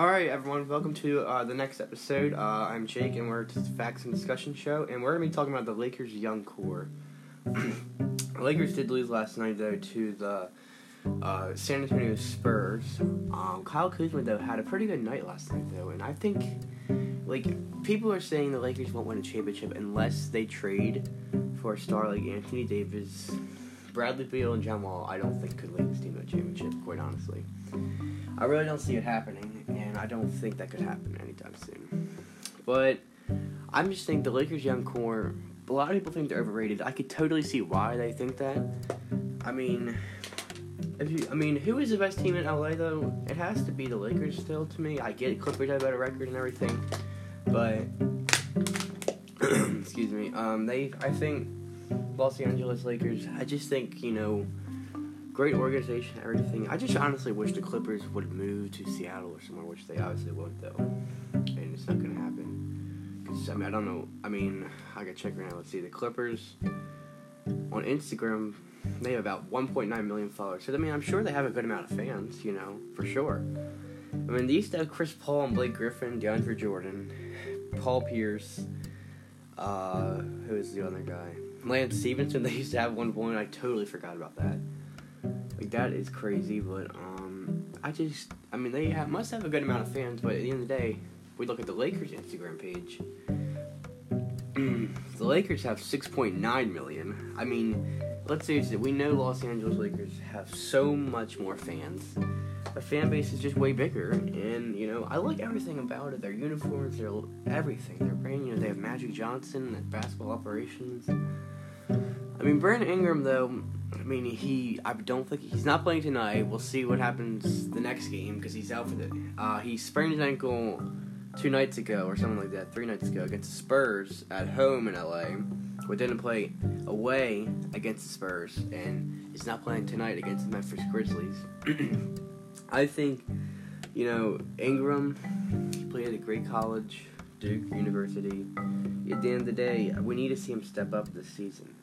All right, everyone. Welcome to uh, the next episode. Uh, I'm Jake, and we're just facts and discussion show, and we're gonna be talking about the Lakers' young core. the Lakers did lose last night, though, to the uh, San Antonio Spurs. Um, Kyle Kuzma, though, had a pretty good night last night, though, and I think, like, people are saying the Lakers won't win a championship unless they trade for a star like Anthony Davis, Bradley Beal, and John Wall. I don't think could lead this team to a championship, quite honestly. I really don't see it happening, and I don't think that could happen anytime soon. But I'm just think the Lakers' young core. A lot of people think they're overrated. I could totally see why they think that. I mean, if you, I mean, who is the best team in LA though? It has to be the Lakers still to me. I get Clippers have a better record and everything, but excuse me. Um, they, I think Los Angeles Lakers. I just think you know great organization, everything. I just honestly wish the Clippers would move to Seattle or somewhere, which they obviously won't, though. And it's not going to happen. Cause, I mean, I don't know. I mean, I got to check right now. Let's see. The Clippers on Instagram, they have about 1.9 million followers. So, I mean, I'm sure they have a good amount of fans, you know, for sure. I mean, they used to have Chris Paul and Blake Griffin, DeAndre Jordan, Paul Pierce, uh, who is the other guy? Lance Stephenson, they used to have one point. I totally forgot about that. Like that is crazy, but um, I just, I mean, they have, must have a good amount of fans, but at the end of the day, we look at the Lakers Instagram page. the Lakers have 6.9 million. I mean, let's it, we know Los Angeles Lakers have so much more fans. The fan base is just way bigger, and you know, I like everything about it. Their uniforms, their everything. Their brand, you know, they have Magic Johnson at basketball operations. I mean, Brandon Ingram, though, I mean, he. I don't think he's not playing tonight. We'll see what happens the next game because he's out for it. Uh, he sprained his ankle two nights ago or something like that, three nights ago against the Spurs at home in LA. But didn't play away against the Spurs and is not playing tonight against the Memphis Grizzlies. I think, you know, Ingram. Played at a great college, Duke University. At the end of the day, we need to see him step up this season.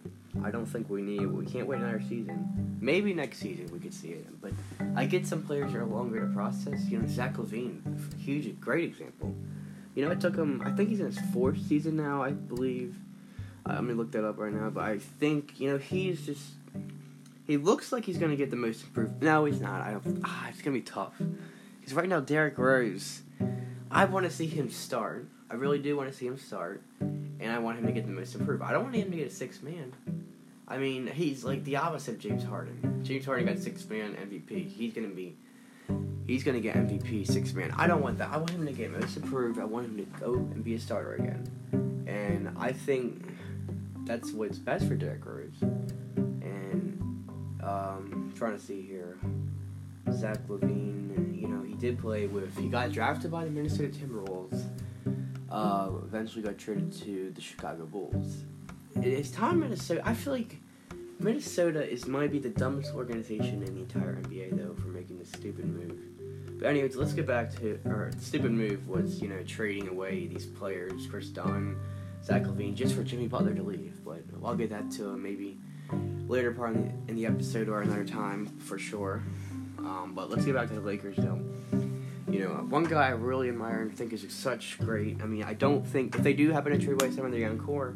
I don't think we need. We can't wait another season. Maybe next season we could see it. But I get some players are longer to process. You know, Zach LaVine, huge, great example. You know, it took him. I think he's in his fourth season now. I believe. Uh, I'm gonna look that up right now. But I think you know he's just. He looks like he's gonna get the most improved. No, he's not. I don't. Ah, it's gonna be tough. Because right now, Derrick Rose. I want to see him start. I really do want to see him start, and I want him to get the most improved. I don't want him to get a six man. I mean, he's like the opposite of James Harden. James Harden got six man MVP. He's gonna be, he's gonna get MVP six man. I don't want that. I want him to get most improved. I want him to go and be a starter again. And I think that's what's best for Derrick Rose. Um, trying to see here, Zach LaVine. You know, he did play with. He got drafted by the Minnesota Timberwolves. Uh, eventually got traded to the Chicago Bulls it's time Minnesota. I feel like Minnesota is might be the dumbest organization in the entire NBA though for making this stupid move. But anyways, let's get back to our stupid move was you know trading away these players, Kris Dunn, Zach LaVine, just for Jimmy Butler to leave. But I'll get that to maybe later part in the, in the, episode or another time for sure. Um, but let's get back to the Lakers though. You know, one guy I really admire and think is such great. I mean, I don't think if they do happen to trade away some of their young core,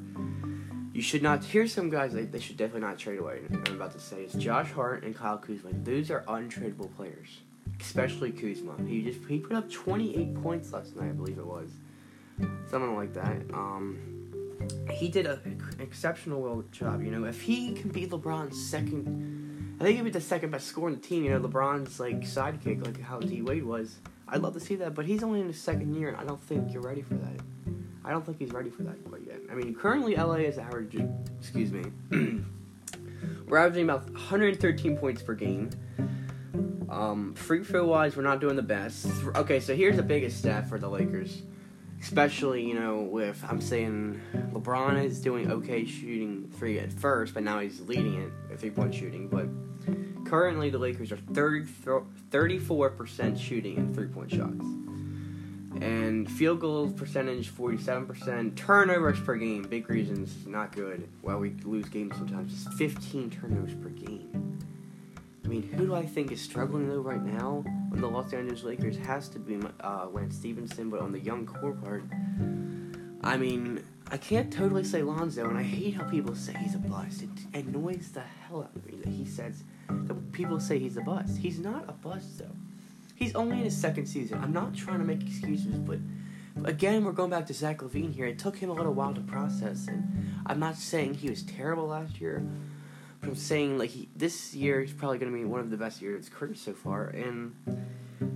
you should not. Here's some guys they, they should definitely not trade away. I'm about to say is Josh Hart and Kyle Kuzma. Those are untradeable players, especially Kuzma. He just he put up 28 points last night, I believe it was, something like that. Um, he did an exceptional job. You know, if he can be LeBron's second, I think he'd be the second best scorer in the team. You know, LeBron's like sidekick, like how D Wade was. I'd love to see that, but he's only in his second year, and I don't think you're ready for that. I don't think he's ready for that quite yet. I mean, currently LA is averaging, excuse me, we're averaging about 113 points per game. Um, free throw wise, we're not doing the best. Okay, so here's the biggest stat for the Lakers, especially you know with I'm saying LeBron is doing okay shooting three at first, but now he's leading it at three point shooting. But currently the Lakers are 34 percent shooting in three point shots. And field goal percentage, 47%. Turnovers per game, big reasons, not good. Well, we lose games sometimes. It's 15 turnovers per game. I mean, who do I think is struggling though right now? on the Los Angeles Lakers has to be uh, Lance Stephenson, but on the young core part, I mean, I can't totally say Lonzo, and I hate how people say he's a bust. It annoys the hell out of me that he says that people say he's a bust. He's not a bust though. He's only in his second season. I'm not trying to make excuses, but again, we're going back to Zach LaVine here. It took him a little while to process, and I'm not saying he was terrible last year. I'm saying like he, this year is probably going to be one of the best years of his career so far, and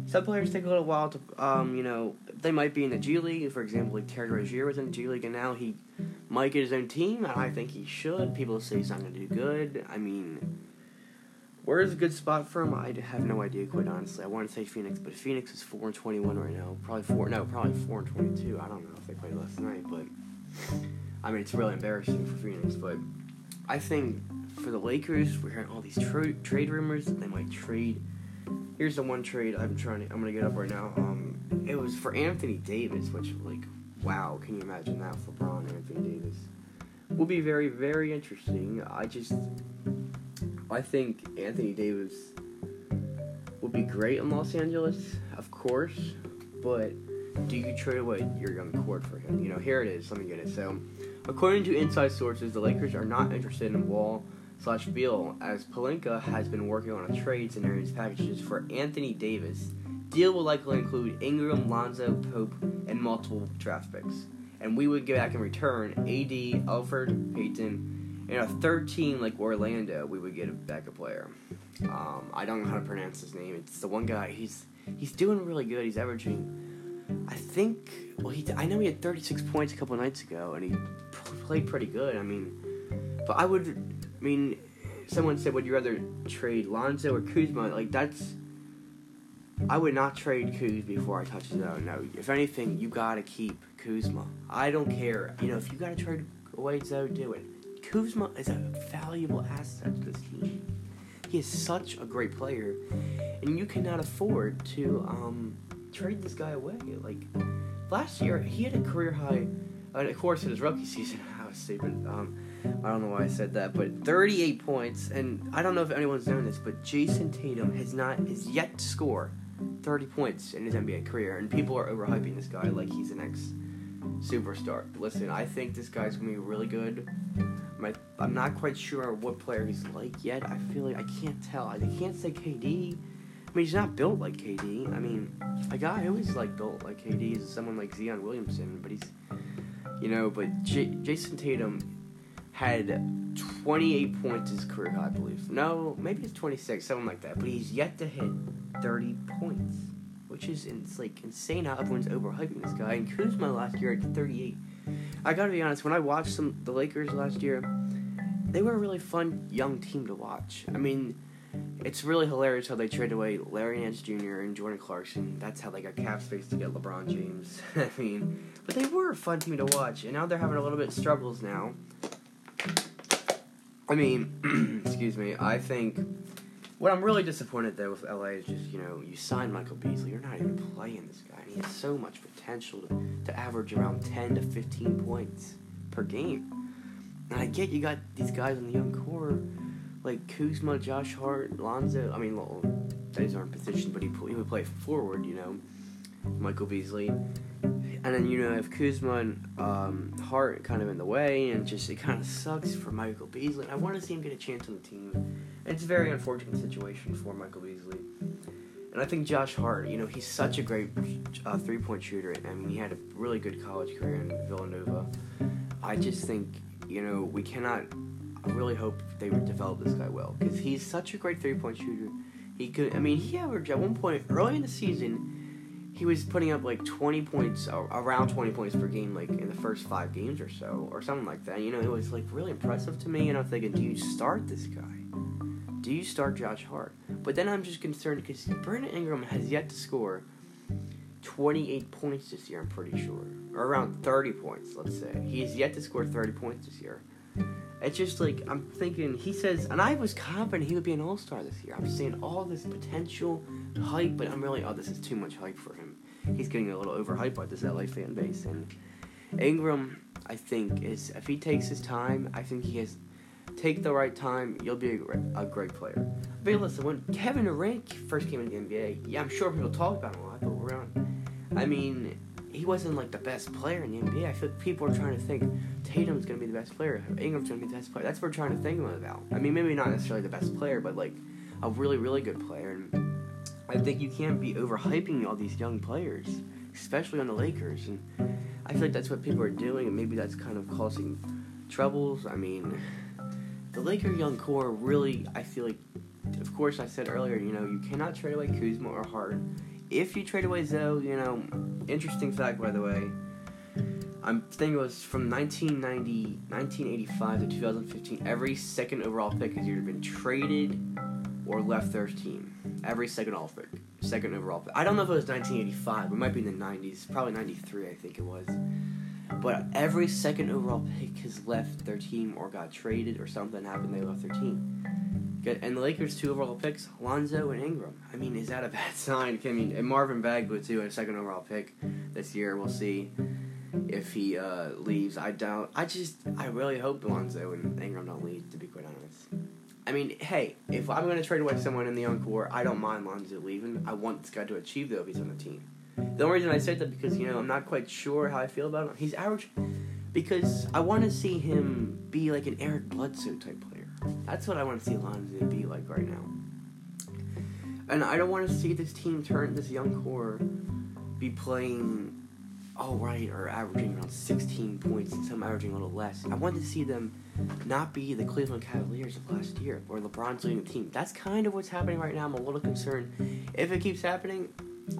some players take a little while to, um, you know, they might be in the G League. For example, like Terry Rozier was in the G League, and now he might get his own team. And I think he should. People say he's not going to do good. I mean, where is a good spot for him? I have no idea, quite honestly. I want to say Phoenix, but Phoenix is four and twenty-one right now. Probably four. No, probably four and twenty-two. I don't know if they played last night, but I mean, it's really embarrassing for Phoenix. But I think for the Lakers, we're hearing all these tra- trade rumors that they might trade Here's the one trade I'm trying to. I'm gonna get up right now. Um, it was for Anthony Davis, which like, wow, can you imagine that? For LeBron, Anthony Davis, will be very, very interesting. I just, I think Anthony Davis would be great in Los Angeles, of course, but do you trade away your young core for him? You know, here it is. Let me get it. So, according to inside sources, the Lakers are not interested in Wall slash Beal, as Pelinka has been working on a trade scenarios packages for Anthony Davis. Deal will likely include Ingram, Lonzo, Pope, and multiple draft picks. And we would get back in return AD, Elfrid, Payton, and a third team like Orlando, we would get back a player. Um, I don't know how to pronounce his name. It's the one guy. He's he's doing really good. He's averaging, I think. Well, he I know he had 36 points a couple nights ago, and he played pretty good. I mean, but I would I mean, someone said, would you rather trade Lonzo or Kuzma? Like, that's. I would not trade Kuz before I touch Zoe. No, if anything, you gotta keep Kuzma. I don't care. You know, if you gotta trade away Zoe, do it. Kuzma is a valuable asset to this team. He is such a great player, and you cannot afford to um, trade this guy away. Like last year, he had a career high. Uh, of course, in his rookie season, I was stupid. Um, I don't know why I said that, but 38 points, and I don't know if anyone's known this, but Jayson Tatum has not is yet to score 30 points in his NBA career, and people are overhyping this guy like he's the next superstar. Listen, I think this guy's gonna be really good. My, I'm not quite sure what player he's like yet. I feel like I can't tell. I can't say KD. I mean, he's not built like KD. I mean, a guy who is like built like KD is someone like Zion Williamson, but he's, you know, but J- Jayson Tatum had 28 points his career high, I believe. No, maybe it's 26, something like that. But he's yet to hit 30 points, which is it's like insane how everyone's overhyping this guy. And Kuzma last year at 38. I gotta be honest, when I watched some the Lakers last year, they were a really fun young team to watch. I mean, it's really hilarious how they traded away Larry Nance Jr. and Jordan Clarkson. That's how they got cap space to get LeBron James. I mean, but they were a fun team to watch, and now they're having a little bit of struggles now. I mean, excuse me. I think what I'm really disappointed though with LA is just you know you signed Michael Beasley. You're not even playing this guy. And he has so much potential to, to average around 10 to 15 points per game. And I get you got these guys in the young core like Kuzma, Josh Hart, Lonzo. I mean, well, aren't positions, but he he would play forward. You know, Michael Beasley. And then you know if Kuzma and um, Hart kind of in the way, and just it kind of sucks for Michael Beasley. I want to see him get a chance on the team. It's a very unfortunate situation for Michael Beasley. And I think Josh Hart, you know, he's such a great uh, three point shooter. Mean, he had a really good college career in Villanova. I just think, you know, we cannot. I really hope they develop this guy well because he's such a great three point shooter. He could. I mean, he averaged at one point early in the season he was putting up like 20 points, around 20 points per game, like in the first five games or so, or something like that. You know, it was like really impressive to me, and I'm thinking, do you start this guy? Do you start Josh Hart? But then I'm just concerned because Brandon Ingram has yet to score 28 points this year, I'm pretty sure. Or around 30 points, let's say. He has yet to score 30 points this year. It's just like I'm thinking. He says, and I was confident he would be an All Star this year. I'm seeing all this potential hype, but I'm really, oh, this is too much hype for him. He's getting a little overhyped by this LA fan base. And Ingram, I think, is if he takes his time, I think he has take the right time, you'll be a a great player. But listen, when Kevin Durant first came into the NBA, yeah, I'm sure people talk about him a lot, but we're around, I mean, he wasn't like the best player in the NBA. I feel like people are trying to think Tatum's gonna be the best player, Ingram's gonna be the best player. That's what we're trying to think about. I mean, maybe not necessarily the best player, but like a really, really good player. And I think you can't be overhyping all these young players, especially on the Lakers. And I feel like that's what people are doing, and maybe that's kind of causing troubles. I mean, the Laker young core really, I feel like, of course, I said earlier, you know, you cannot trade away Kuzma or Harden. If you trade away Zoe, you know, interesting fact, by the way, I'm thinking it was from 1990, 1985 to 2015, every second overall pick has either been traded or left their team. Every second all pick, second overall pick. I don't know if it was 1985. It might be in the 90s. Probably 93, I think it was. But every second overall pick has left their team or got traded or something happened. They left their team. And the Lakers' two overall picks, Lonzo and Ingram. I mean, is that a bad sign? I mean, and Marvin Bagley too, a second overall pick this year. We'll see if he uh, leaves. I doubt. I just, I really hope Lonzo and Ingram don't leave. To be quite honest. I mean, hey, if I'm going to trade away someone in the encore, I don't mind Lonzo leaving. I want this guy to achieve though if he's on the team. The only reason I say that because you know I'm not quite sure how I feel about him. He's average because I want to see him be like an Eric Bledsoe type player. That's what I want to see Lonzo be like right now. And I don't want to see this team turn this young core be playing all right or averaging around 16 points and some averaging a little less. I want to see them not be the Cleveland Cavaliers of last year or LeBron's leading the team. That's kind of what's happening right now. I'm a little concerned. If it keeps happening,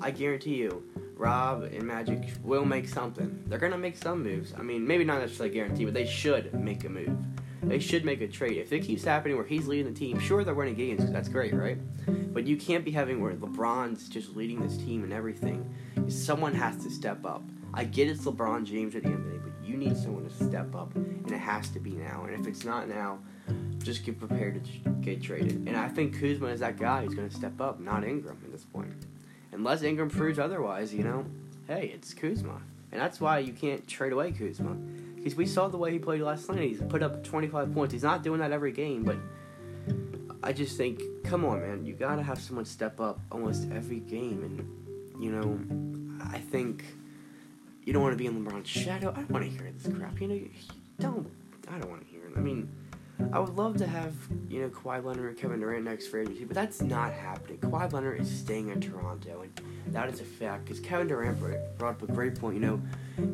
I guarantee you, Rob and Magic will make something. They're gonna make some moves. I mean, maybe not necessarily guarantee, but they should make a move. They should make a trade. If it keeps happening where he's leading the team, sure they're winning games because that's great, right? But you can't be having where LeBron's just leading this team and everything. Someone has to step up. I get it's LeBron James at the end of the day, but you need someone to step up, and it has to be now. And if it's not now, just get prepared to get traded. And I think Kuzma is that guy who's going to step up, not Ingram at this point unless Ingram proves otherwise, you know, hey, it's Kuzma. And that's why you can't trade away Kuzma. Because we saw the way he played last night. He's put up 25 points. He's not doing that every game, but I just think, come on, man. You got to have someone step up almost every game. And, you know, I think you don't want to be in LeBron's shadow. I don't want to hear this crap. You know, you don't. I don't want to hear it. I mean, I would love to have, you know, Kawhi Leonard and Kevin Durant next for agency, but that's not happening. Kawhi Leonard is staying in Toronto, and that is a fact. Because Kevin Durant brought up a great point. You know,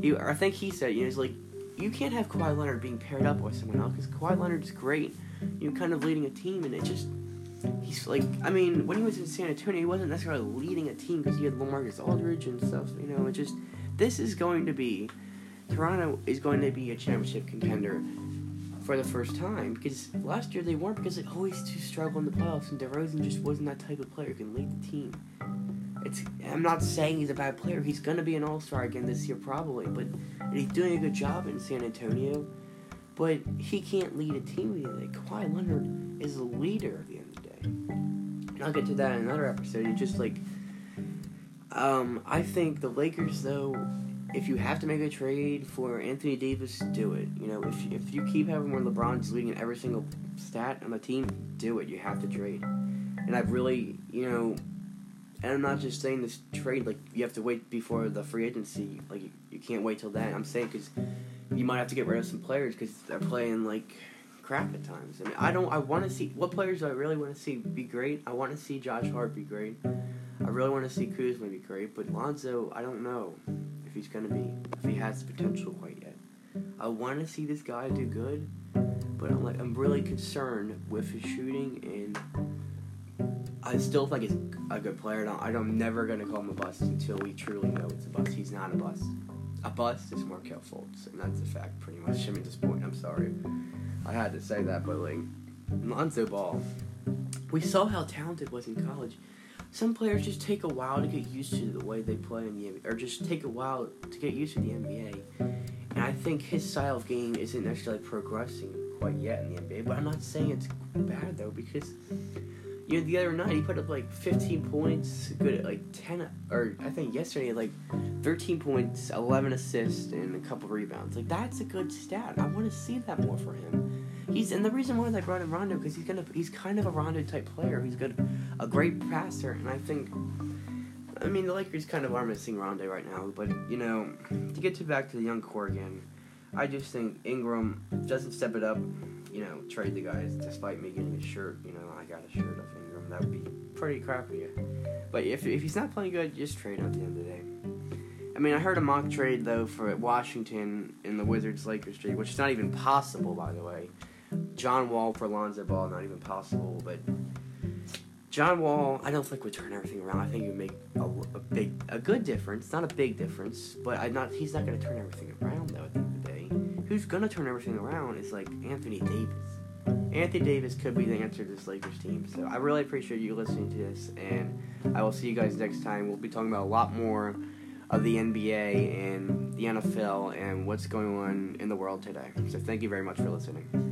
he, I think he said, you know, he's like, you can't have Kawhi Leonard being paired up with someone else because Kawhi Leonard is great, you know, kind of leading a team, and it just, he's like, I mean, when he was in San Antonio, he wasn't necessarily leading a team because he had LaMarcus Aldridge and stuff. You know, it just, this is going to be, Toronto is going to be a championship contender for the first time because last year they weren't because they always to struggle in the playoffs and DeRozan just wasn't that type of player who can lead the team. It's I'm not saying he's a bad player. He's gonna be an all star again this year probably, but he's doing a good job in San Antonio. But he can't lead a team day. Kawhi Leonard is a leader at the end of the day. And I'll get to that in another episode. It's just like um, I think the Lakers though if you have to make a trade for Anthony Davis, do it. You know, if if you keep having where LeBron's leading in every single stat on the team, do it. You have to trade. And I've really, you know, and I'm not just saying this trade like you have to wait before the free agency. Like you, you can't wait till then. I'm saying because you might have to get rid of some players because they're playing like crap at times. I mean, I don't. I want to see what players do I really want to see be great. I want to see Josh Hart be great. I really want to see Kuzma be great, but Lonzo, I don't know if he's gonna be, if he has the potential quite yet. I want to see this guy do good, but I'm like, I'm really concerned with his shooting, and I still think he's a good player. I am never gonna call him a bust until we truly know it's a bust. He's not a bust. A bust is Markelle Fultz, and that's a fact, pretty much. I mean, point, I'm sorry, I had to say that, but like Lonzo Ball, we saw how talented was in college some players just take a while to get used to the way they play in the NBA, or just take a while to get used to the NBA. And I think his style of game isn't necessarily progressing quite yet in the NBA. But I'm not saying it's bad though, because you know the other night he put up like 15 points, good at like 10, or I think yesterday like 13 points, 11 assists, and a couple rebounds. Like that's a good stat. I want to see that more for him. He's and the reason why they brought in Rondo because he's gonna he's kind of a Rondo type player. He's good, a great passer, and I think. I mean, the Lakers kind of are missing Rondo right now, but you know, to get to back to the young core again, I just think Ingram doesn't step it up. You know, trade the guys despite me getting a shirt. You know, I got a shirt of Ingram. That would be pretty crappy. But if if he's not playing good, just trade him at the end of the day. I mean, I heard a mock trade though for Washington in the Wizards Lakers trade, which is not even possible, by the way. John Wall for Lonzo Ball, not even possible. But John Wall, I don't think would turn everything around. I think he would make a, a big, a good difference. Not a big difference, but I'm not. He's not going to turn everything around though. Who's to turn everything around is like Anthony Davis. Anthony Davis could be the answer to this Lakers team. So I really appreciate you listening to this, and I will see you guys next time. We'll be talking about a lot more of the NBA and the NFL and what's going on in the world today. So thank you very much for listening.